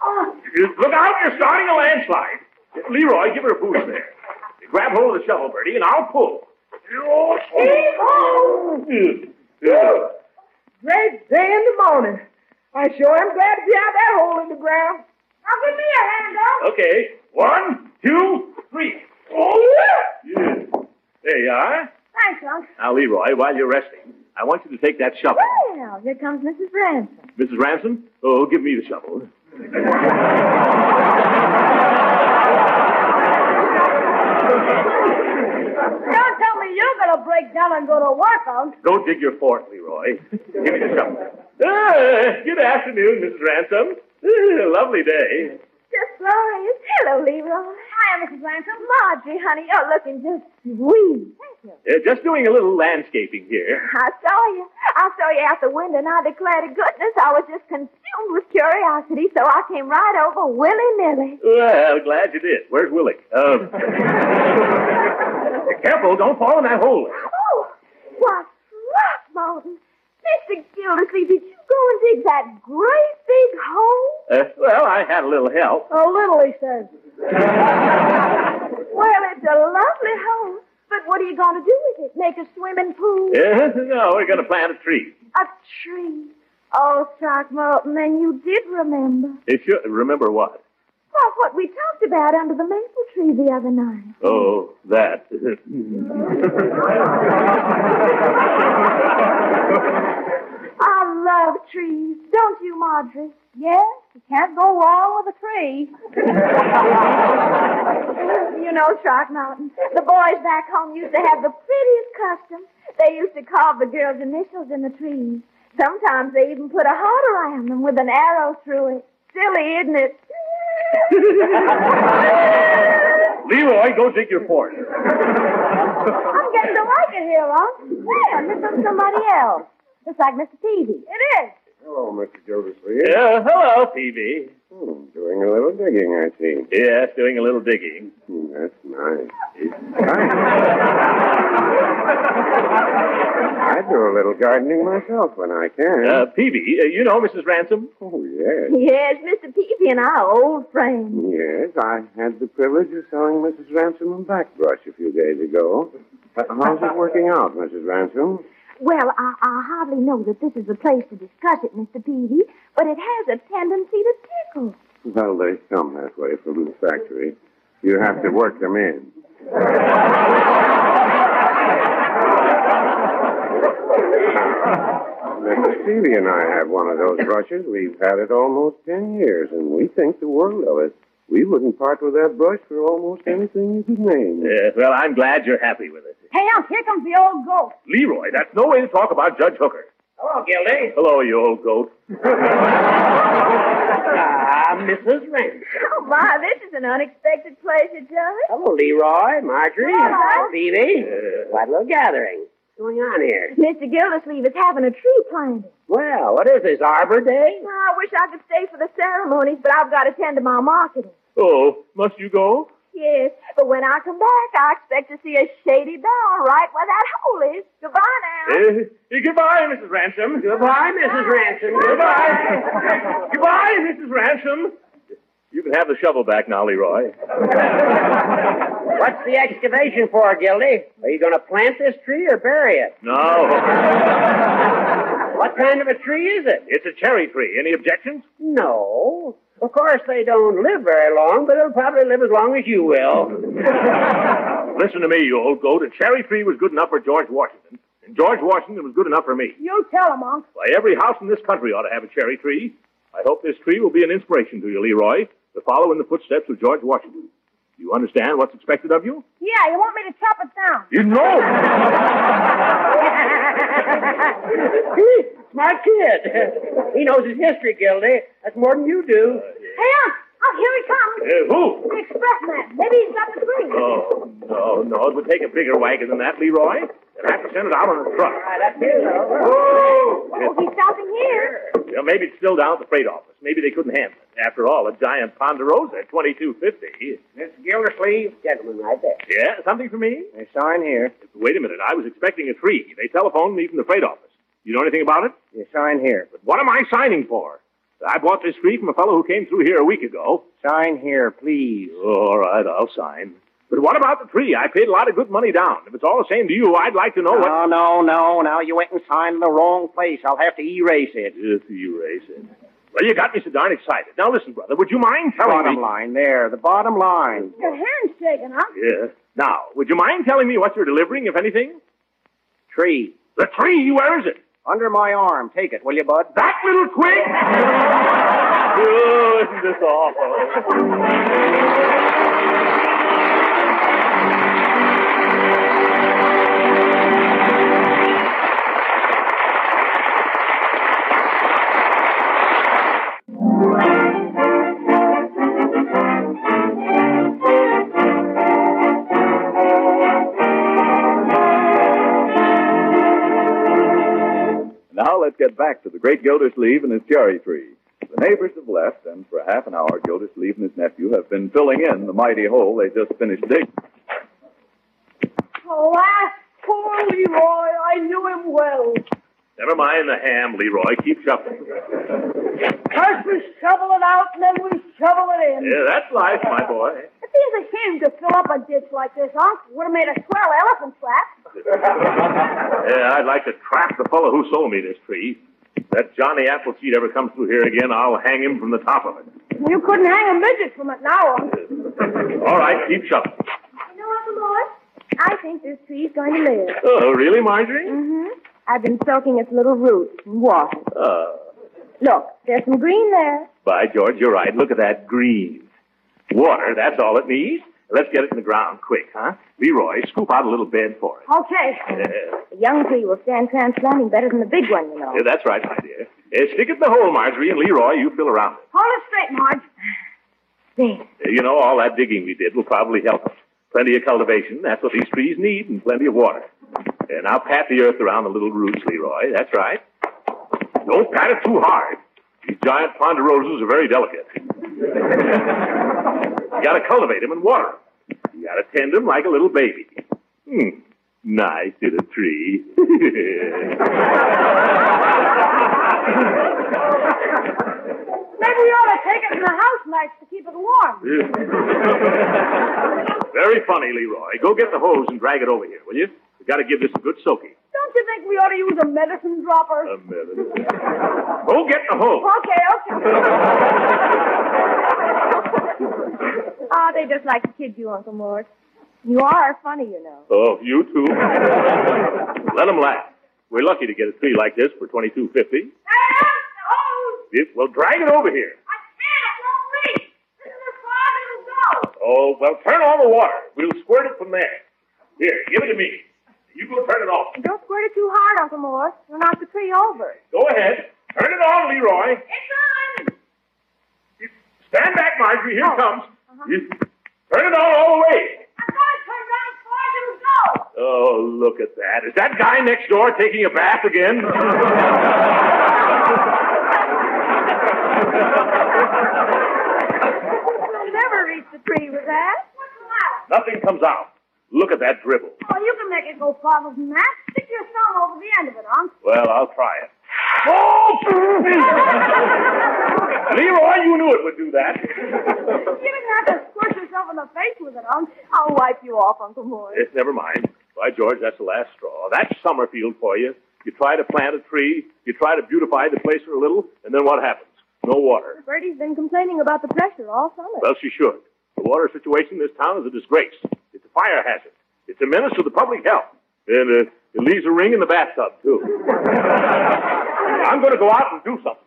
Oh, Look out, you're starting a landslide. Leroy, give her a boost there. Grab hold of the shovel, Birdie, and I'll pull. Heave-ho! Uh, Great day in the morning. I sure am glad to be out that hole in the ground. Now give me a hand, Unc. Okay, one, two, three. Oh, yeah. There you are. Thanks, Unc. Now, Leroy, while you're resting, I want you to take that shovel. Well, here comes Mrs. Ransom. Mrs. Ransom, oh, give me the shovel. Don't tell me you're going to break down and go to work. Go dig your fort, Leroy. Give me the shovel. Ah, good afternoon, Mrs. Ransom. Ah, lovely day. Just glorious. Hello, Leroy. Hi, Mrs. Ransom. Marjorie, honey, you're looking just sweet. Thank you. Uh, just doing a little landscaping here. I saw you. I saw you out the window, and I declare to goodness I was just consumed with curiosity, so I came right over willy-nilly. Well, glad you did. Where's Willie? Uh, careful, don't fall in that hole. Oh, what Throckmorton. Mr. Gildersleeve, did you go and dig that great big hole? Uh, well, I had a little help. A little, he says. well, it's a lovely hole. But what are you going to do with it? Make a swimming pool? Uh, no, we're going to plant a tree. A tree. Oh, Throckmorton, then you did remember. If you remember what? What we talked about under the maple tree the other night. Oh, that. I love trees. Don't you, Marjorie? Yes, you can't go wrong with a tree. you know, Throckmorton, the boys back home used to have the prettiest custom. They used to carve the girls' initials in the trees. Sometimes they even put a heart around them with an arrow through it. Silly, isn't it? Leroy, go dig your fort. I'm getting to like it here, Ross. Hey, this is somebody else. Just like Mr. Peavey. It is. Hello, Mr. Gildersleeve. Yeah, hello, Peavey. Hmm, doing a little digging, I see. Yes, doing a little digging. Hmm, that's nice. I do a little gardening myself when I can. Uh, Peavey, uh, you know Mrs. Ransom? Oh, yes. Yes, Mr. Peavey and I are old friends. Yes, I had the privilege of selling Mrs. Ransom a backbrush a few days ago. Uh, how's it working out, Mrs. Ransom? Well, I, I hardly know that this is the place to discuss it, Mr. Peavey, but it has a tendency to tickle. Well, they come that way from the factory. You have to work them in. Mr. Stevie and I have one of those brushes. We've had it almost ten years, and we think the world of it. We wouldn't part with that brush for almost anything you could name. Yeah, well, I'm glad you're happy with it. Hey, Unc, here comes the old goat. Leroy, that's no way to talk about Judge Hooker. Hello, Gildy. Hello, you old goat. Ah, Mrs. Ransom. Oh, my, this is an unexpected pleasure, Judge. Hello, Leroy, Marjorie, Hello. Phoebe. Quite a little gathering. What's going on here? Mr. Gildersleeve is having a tree planted. Well, what is this, Arbor Day? Well, I wish I could stay for the ceremonies, but I've got to tend to my marketing. Oh, must you go? Yes, but when I come back, I expect to see a shady bower right where that hole is. Goodbye now. Uh, goodbye, Mrs. Ransom. Goodbye, Mrs. Ransom. Goodbye. goodbye, Mrs. Ransom. You can have the shovel back now, Leroy. What's the excavation for, Gildy? Are you going to plant this tree or bury it? No. What kind of a tree is it? It's a cherry tree. Any objections? No. Of course, they don't live very long, but they'll probably live as long as you will. Listen to me, you old goat. A cherry tree was good enough for George Washington, and George Washington was good enough for me. You tell him, Unc. Why, every house in this country ought to have a cherry tree. I hope this tree will be an inspiration to you, Leroy, to follow in the footsteps of George Washington. You understand what's expected of you? Yeah, you want me to chop it down? You know! Smart kid. he knows his history, Gildy. That's more than you do. Hey, Unc. Oh, here he comes. Uh, who? The expressman. Maybe he's got the tree. Oh, no, no. It would take a bigger wagon than that, Leroy. They'd have to send it out on a truck. Right up here. Oh! He's stopping here. Well, maybe it's still down at the freight office. Maybe they couldn't handle it. After all, a giant Ponderosa at twenty-two fifty. Mr. Gildersleeve, gentleman right there. Yeah, something for me? They sign here. Wait a minute. I was expecting a tree. They telephoned me from the freight office. You know anything about it? You sign here. But what am I signing for? I bought this tree from a fellow who came through here a week ago. Sign here, please. All right, I'll sign. But what about the tree? I paid a lot of good money down. If it's all the same to you, I'd like to know what. No, no, no. Now you went and signed in the wrong place. I'll have to erase it. Yes, erase it. Well, you got me so darn excited. Now listen, brother, would you mind telling Bottom me? line, there. The bottom line. Your hand's shaking, huh? Yeah. Now, would you mind telling me what you're delivering, if anything? Tree. The tree. Where is it? Under my arm. Take it, will you, bud? That little twig? oh, isn't this awful? Back to the great Gildersleeve and his cherry tree. The neighbors have left, and for half an hour, Gildersleeve and his nephew have been filling in the mighty hole they just finished digging. Alas, poor Leroy. I knew him well. Never mind the ham, Leroy. Keep shuffling. First we shovel it out, and then we shovel it in. Yeah, that's life, my boy. It seems a shame to fill up a ditch like this, Unc. Would have made a swell elephant trap. Yeah, I'd like to trap the fellow who sold me this tree. If that Johnny Appleseed ever comes through here again, I'll hang him from the top of it. You couldn't hang a midget from it now, Unc. All right, keep shuffling. You know, Uncle Mort? I think this tree's going to live. Oh, really, Marjorie? Mm-hmm. I've been soaking its little roots in water. Uh, Look, there's some green there. by George, you're right. Look at that green. Water, that's all it needs. Let's get it in the ground quick, huh? Leroy, scoop out a little bed for it. Okay. Yeah, The young tree will stand transplanting better than the big one, you know. yeah, that's right, my dear. Yeah, stick it in the hole, Marjorie, and Leroy, you fill around it. Hold it straight, Marge. There. Uh, You know, all that digging we did will probably help us. Plenty of cultivation, that's what these trees need, and plenty of water. And now pat the earth around the little roots, Leroy. That's right. Don't pat it too hard. These giant ponderosas are very delicate. you gotta cultivate them and water 'em. You gotta tend them like a little baby. Hmm. Nice little tree. Maybe we ought to take it in the house nights to keep it warm. very funny, Leroy. Go get the hose and drag it over here, will you? We gotta give this a good soaking. Don't you think we ought to use a medicine dropper? A minute. Go get the hose. Okay, okay. Oh, they just like to kid you, Uncle Mort. You are funny, you know. Oh, you too. Let them laugh. We're lucky to get a tree like this for twenty-two fifty. Well, drag it over here. I can't. It won't reach. This is as far as it'll go. Oh, well, turn on the water. We'll squirt it from there. Here, give it to me. You go turn it off. Don't squirt it too hard, Uncle Mort. You'll knock the tree over. Go ahead. Turn it on, Leroy. It's on. You stand back, Marjorie. Here it oh. comes. Uh-huh. You- Turn it on all the way. Oh, look at that. Is that guy next door taking a bath again? We'll never reach the tree with that. Nothing comes out. Look at that dribble. Oh, you can make it go farther than that. Stick your thumb over the end of it, Unc. Well, I'll try it. Oh! Leroy, you knew it would do that. You didn't have to squirt yourself in the face with it, Unc. I'll wipe you off, Uncle Mort. Yes, never mind. By George, that's the last straw. That's Summerfield for you. You try to plant a tree, you try to beautify the place for a little, and then what happens? No water. Birdie's been complaining about the pressure all summer. Well, she should. The water situation in this town is a disgrace. Fire hazard. It's a menace to the public health. And uh, it leaves a ring in the bathtub, too. I'm going to go out and do something.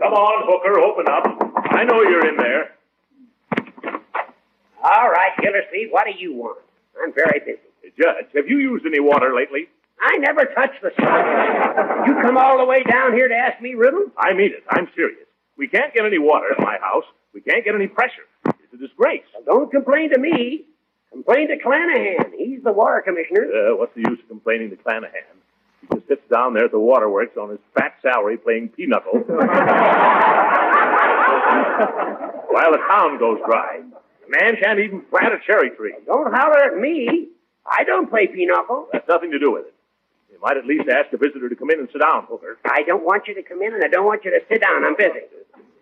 Come on, Hooker, open up. I know you're in there. All right, Gildersleeve, what do you want? I'm very busy. Judge, have you used any water lately? I never touch the stuff. You come all the way down here to ask me riddles? I mean it. I'm serious. We can't get any water at my house. We can't get any pressure. It's a disgrace. Don't complain to me. Complain to Clanahan. He's the water commissioner. Uh, what's the use of complaining to Clanahan? He just sits down there at the waterworks on his fat salary playing pinochle while the town goes dry. The man can't even plant a cherry tree. Don't holler at me. I don't play pinochle. That's nothing to do with it. You might at least ask a visitor to come in and sit down, Hooker. I don't want you to come in and I don't want you to sit down. I'm busy.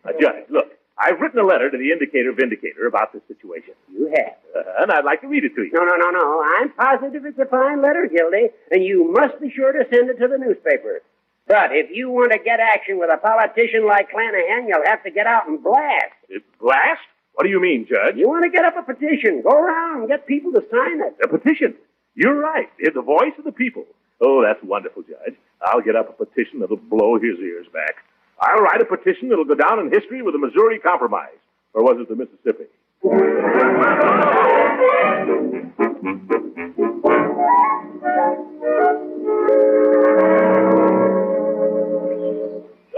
Uh, Judge, look, I've written a letter to the Indicator Vindicator about this situation. You have. Uh, and I'd like to read it to you. No, no, no, no. I'm positive it's a fine letter, Gildy, and you must be sure to send it to the newspaper. But if you want to get action with a politician like Clanahan, you'll have to get out and blast. It blast? What do you mean, Judge? You want to get up a petition. Go around and get people to sign it. A petition? You're right. It's the voice of the people. Oh, that's wonderful, Judge. I'll get up a petition that'll blow his ears back. I'll write a petition that'll go down in history with the Missouri Compromise. Or was it the Mississippi?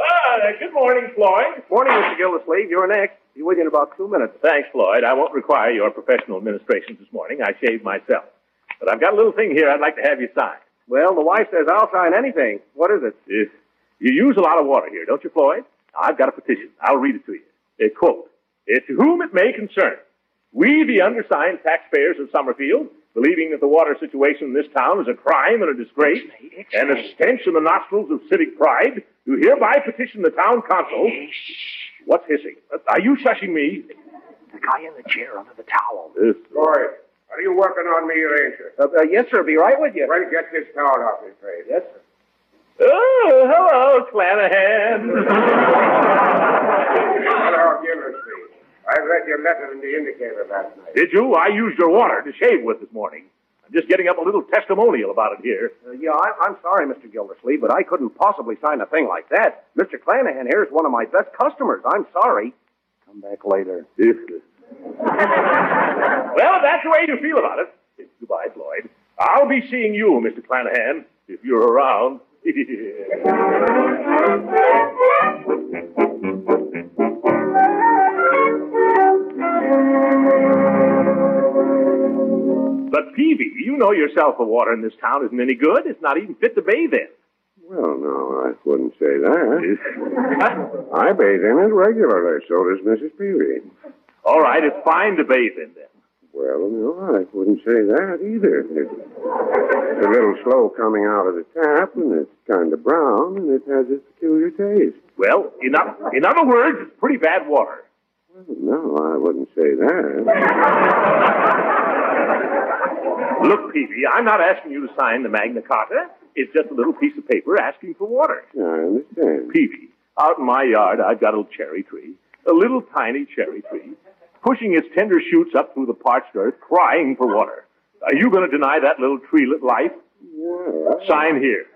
Ah, good morning, Floyd. Morning, Mr. Gildersleeve. You're next. You with you in about two minutes. Thanks, Floyd. I won't require your professional administrations this morning. I shaved myself. But I've got a little thing here I'd like to have you sign. Well, the wife says I'll sign anything. What is it? If you use a lot of water here, don't you, Floyd? I've got a petition. I'll read it to you. A quote. To whom it may concern. We, the undersigned taxpayers of Summerfield, believing that the water situation in this town is a crime and a disgrace, and a stench in the nostrils of civic pride, do hereby petition the town council. What's hissing? Uh, Are you shushing me? The guy in the chair under the towel. This. Roy, are you working on me, Ranger? Uh, uh, yes, sir. Be right with you. Well, get this towel off his face. Yes, sir. Oh, hello, Clanahan. Hello, Gildersleeve. I read your letter in the indicator last night. Did you? I used your water to shave with this morning. I'm just getting up a little testimonial about it here. Uh, yeah, I, I'm sorry, Mr. Gildersleeve, but I couldn't possibly sign a thing like that. Mr. Clanahan here is one of my best customers. I'm sorry. Come back later. Well, that's the way you feel about it. Goodbye, Floyd. I'll be seeing you, Mr. Clanahan, if you're around. but, Peavey, you know yourself the water in this town isn't any good. It's not even fit to bathe in. Well, no, I wouldn't say that. I bathe in it regularly. So does Mrs. Peavey. All right, it's fine to bathe in then. Well, no, I wouldn't say that either. It's, a little slow coming out of the tap, and it's kind of brown, and it has its peculiar taste. Well, in, o- in other words, it's pretty bad water. Well, no, I wouldn't say that. Look, Peavey, I'm not asking you to sign the Magna Carta. It's just a little piece of paper asking for water. I understand. Peavey, out in my yard, I've got a cherry tree, a little tiny cherry tree, pushing its tender shoots up through the parched earth, crying for water. Are you going to deny that little treelet life? Well, Sign here.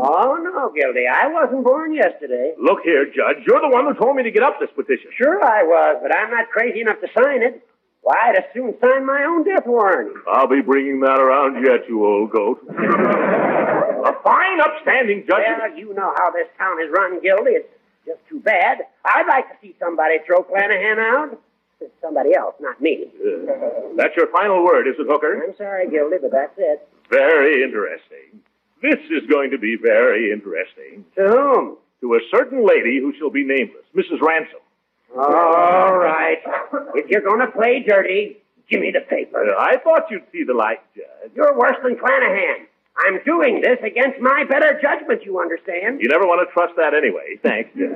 Oh, no, Gildy. I wasn't born yesterday. Look here, Judge. You're the one who told me to get up this petition. Sure I was, but I'm not crazy enough to sign it. Why, I'd as soon sign my own death warrant. I'll be bringing that around yet, you old goat. a fine, upstanding judge. Well, you know how this town is run, Gildy. It's just too bad. I'd like to see somebody throw Clanahan out. Somebody else, not me. That's your final word, is it, Hooker? I'm sorry, Gildy, but that's it. Very interesting. This is going to be very interesting. To whom? To a certain lady who shall be nameless, Mrs. Ransom. All right. If you're going to play dirty, give me the paper. I thought you'd see the light, Judge. You're worse than Clanahan. I'm doing this against my better judgment, you understand? You never want to trust that anyway. Thanks, Judge.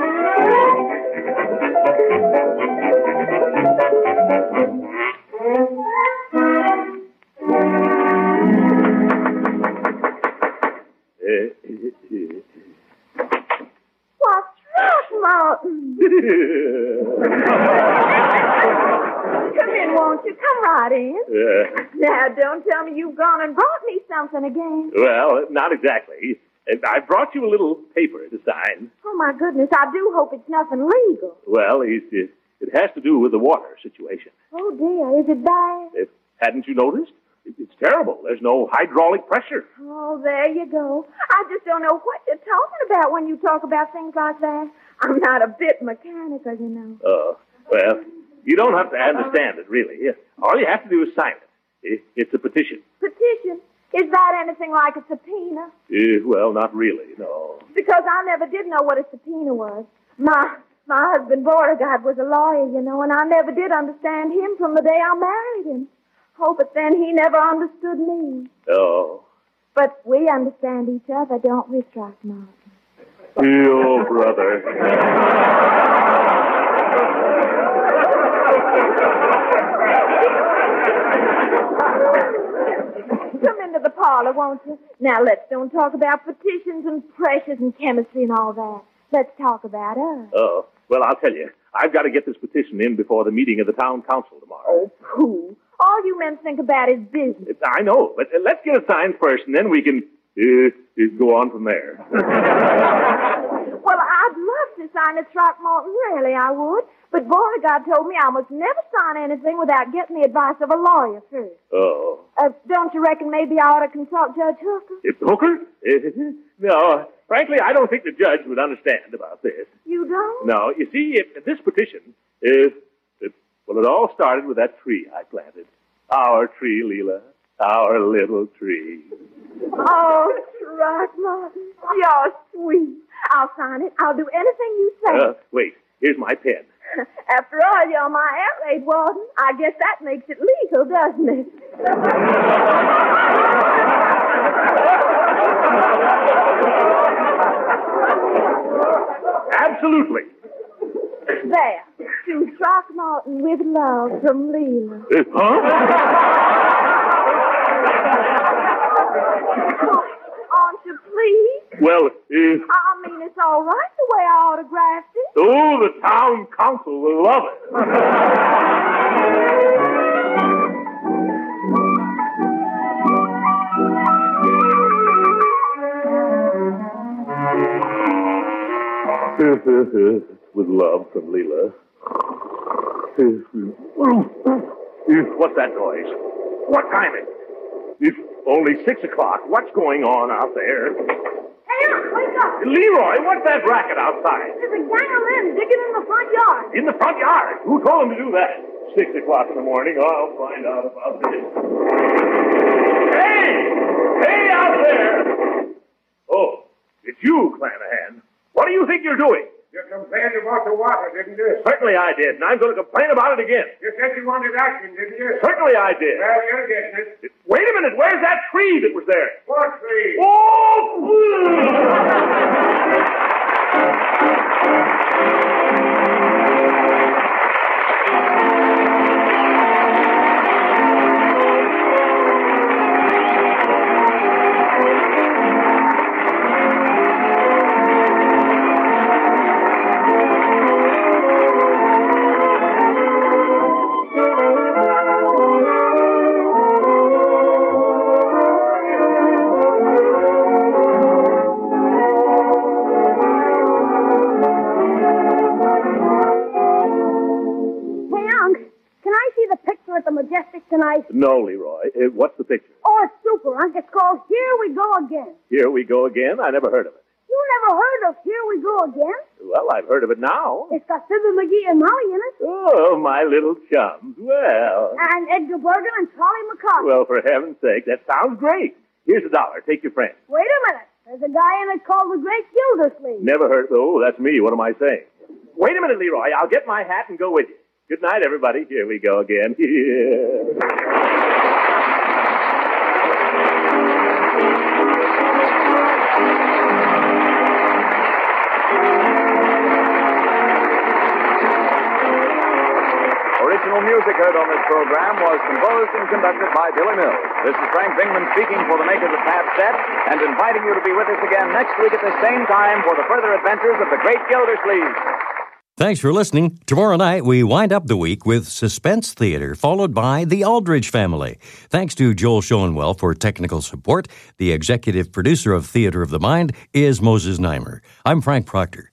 Come in, won't you? Come right in. Now, don't tell me you've gone and brought me something again. well, not exactly. I brought you a little paper to sign. Oh, my goodness, I do hope it's nothing legal. Well, it, it, it has to do with the water situation. Oh, dear, is it bad? If, hadn't you noticed? It, it's terrible. There's no hydraulic pressure. Oh, there you go. I just don't know what you're talking about when you talk about things like that. I'm not a bit mechanical, you know. Oh, well, you don't have to understand it, really. All you have to do is sign it. It- It's a petition. Petition? Is that anything like a subpoena? Eh, well, not really, no. Because I never did know what a subpoena was. My my husband Beauregard was a lawyer, you know, and I never did understand him from the day I married him. Oh, but then he never understood me. Oh. But we understand each other, don't we, Throckmorton? Oh, brother. Come into the parlor, won't you? Now, let's don't talk about petitions and pressures and chemistry and all that. Let's talk about us. Oh, well, I'll tell you. I've got to get this petition in before the meeting of the town council tomorrow. Oh, pooh. All you men think about is business. I know, but uh, let's get it signed first, and then we can uh, uh, go on from there. Well, I'd love to sign at Throckmorton, really, I would. But Beauregard told me I must never sign anything without getting the advice of a lawyer first. Oh. Uh, don't you reckon maybe I ought to consult Judge Hooker? If Hooker? no. Frankly, I don't think the judge would understand about this. You don't? No. You see, if, this petition is. It, well, it all started with that tree I planted. Our tree, Leila. Our little tree. Oh, Throckmorton, you're sweet. I'll sign it. I'll do anything you say. Uh, wait. Here's my pen. After all, you're my air raid warden. I guess that makes it legal, doesn't it? Absolutely. There. To Throckmorton with love from Leila. Uh, huh? Aren't you pleased? Well, uh, I mean, it's all right the way I autographed it. oh, the town council will love it. With love from Leila. Eh, eh, oh, oh, what's that noise? What time is it? It's only six o'clock. What's going on out there? Hey, Unc, wake up! Leroy, what's that racket outside? There's a gang of men digging in the front yard. In the front yard. Who told them to do that? Six o'clock in the morning. I'll find out about this. Hey! Hey out there! Oh, it's you, Clanahan. What do you think you're doing? You complained about the water, didn't you? Certainly I did, and I'm going to complain about it again. You said you wanted action, didn't you? Certainly I did. Well, you're getting it. Wait a minute. Where's that tree that was there? What tree? Hey, oh, again. I never heard of it. You never heard of Here We Go Again? Well, I've heard of it now. It's got Fibber McGee and Molly in it. Oh, my little chums. Well. And Edgar Bergen and Charlie McCarthy. Well, for heaven's sake, that sounds great. Here's a dollar. Take your friend. Wait a minute. There's a guy in it called the Great Gildersleeve. Never heard. Oh, that's me. What am I saying? Wait a minute, Leroy. I'll get my hat and go with you. Good night, everybody. Here we go again. music heard on this program was composed and conducted by Billy Mills. This is Frank Bingman speaking for the makers of Tab Set and inviting you to be with us again next week at the same time for the further adventures of the Great Gildersleeve. Thanks for listening. Tomorrow night, we wind up the week with Suspense Theater, followed by The Aldrich Family. Thanks to Joel Schoenwell for technical support. The executive producer of Theater of the Mind is Moses Znaimer. I'm Frank Proctor.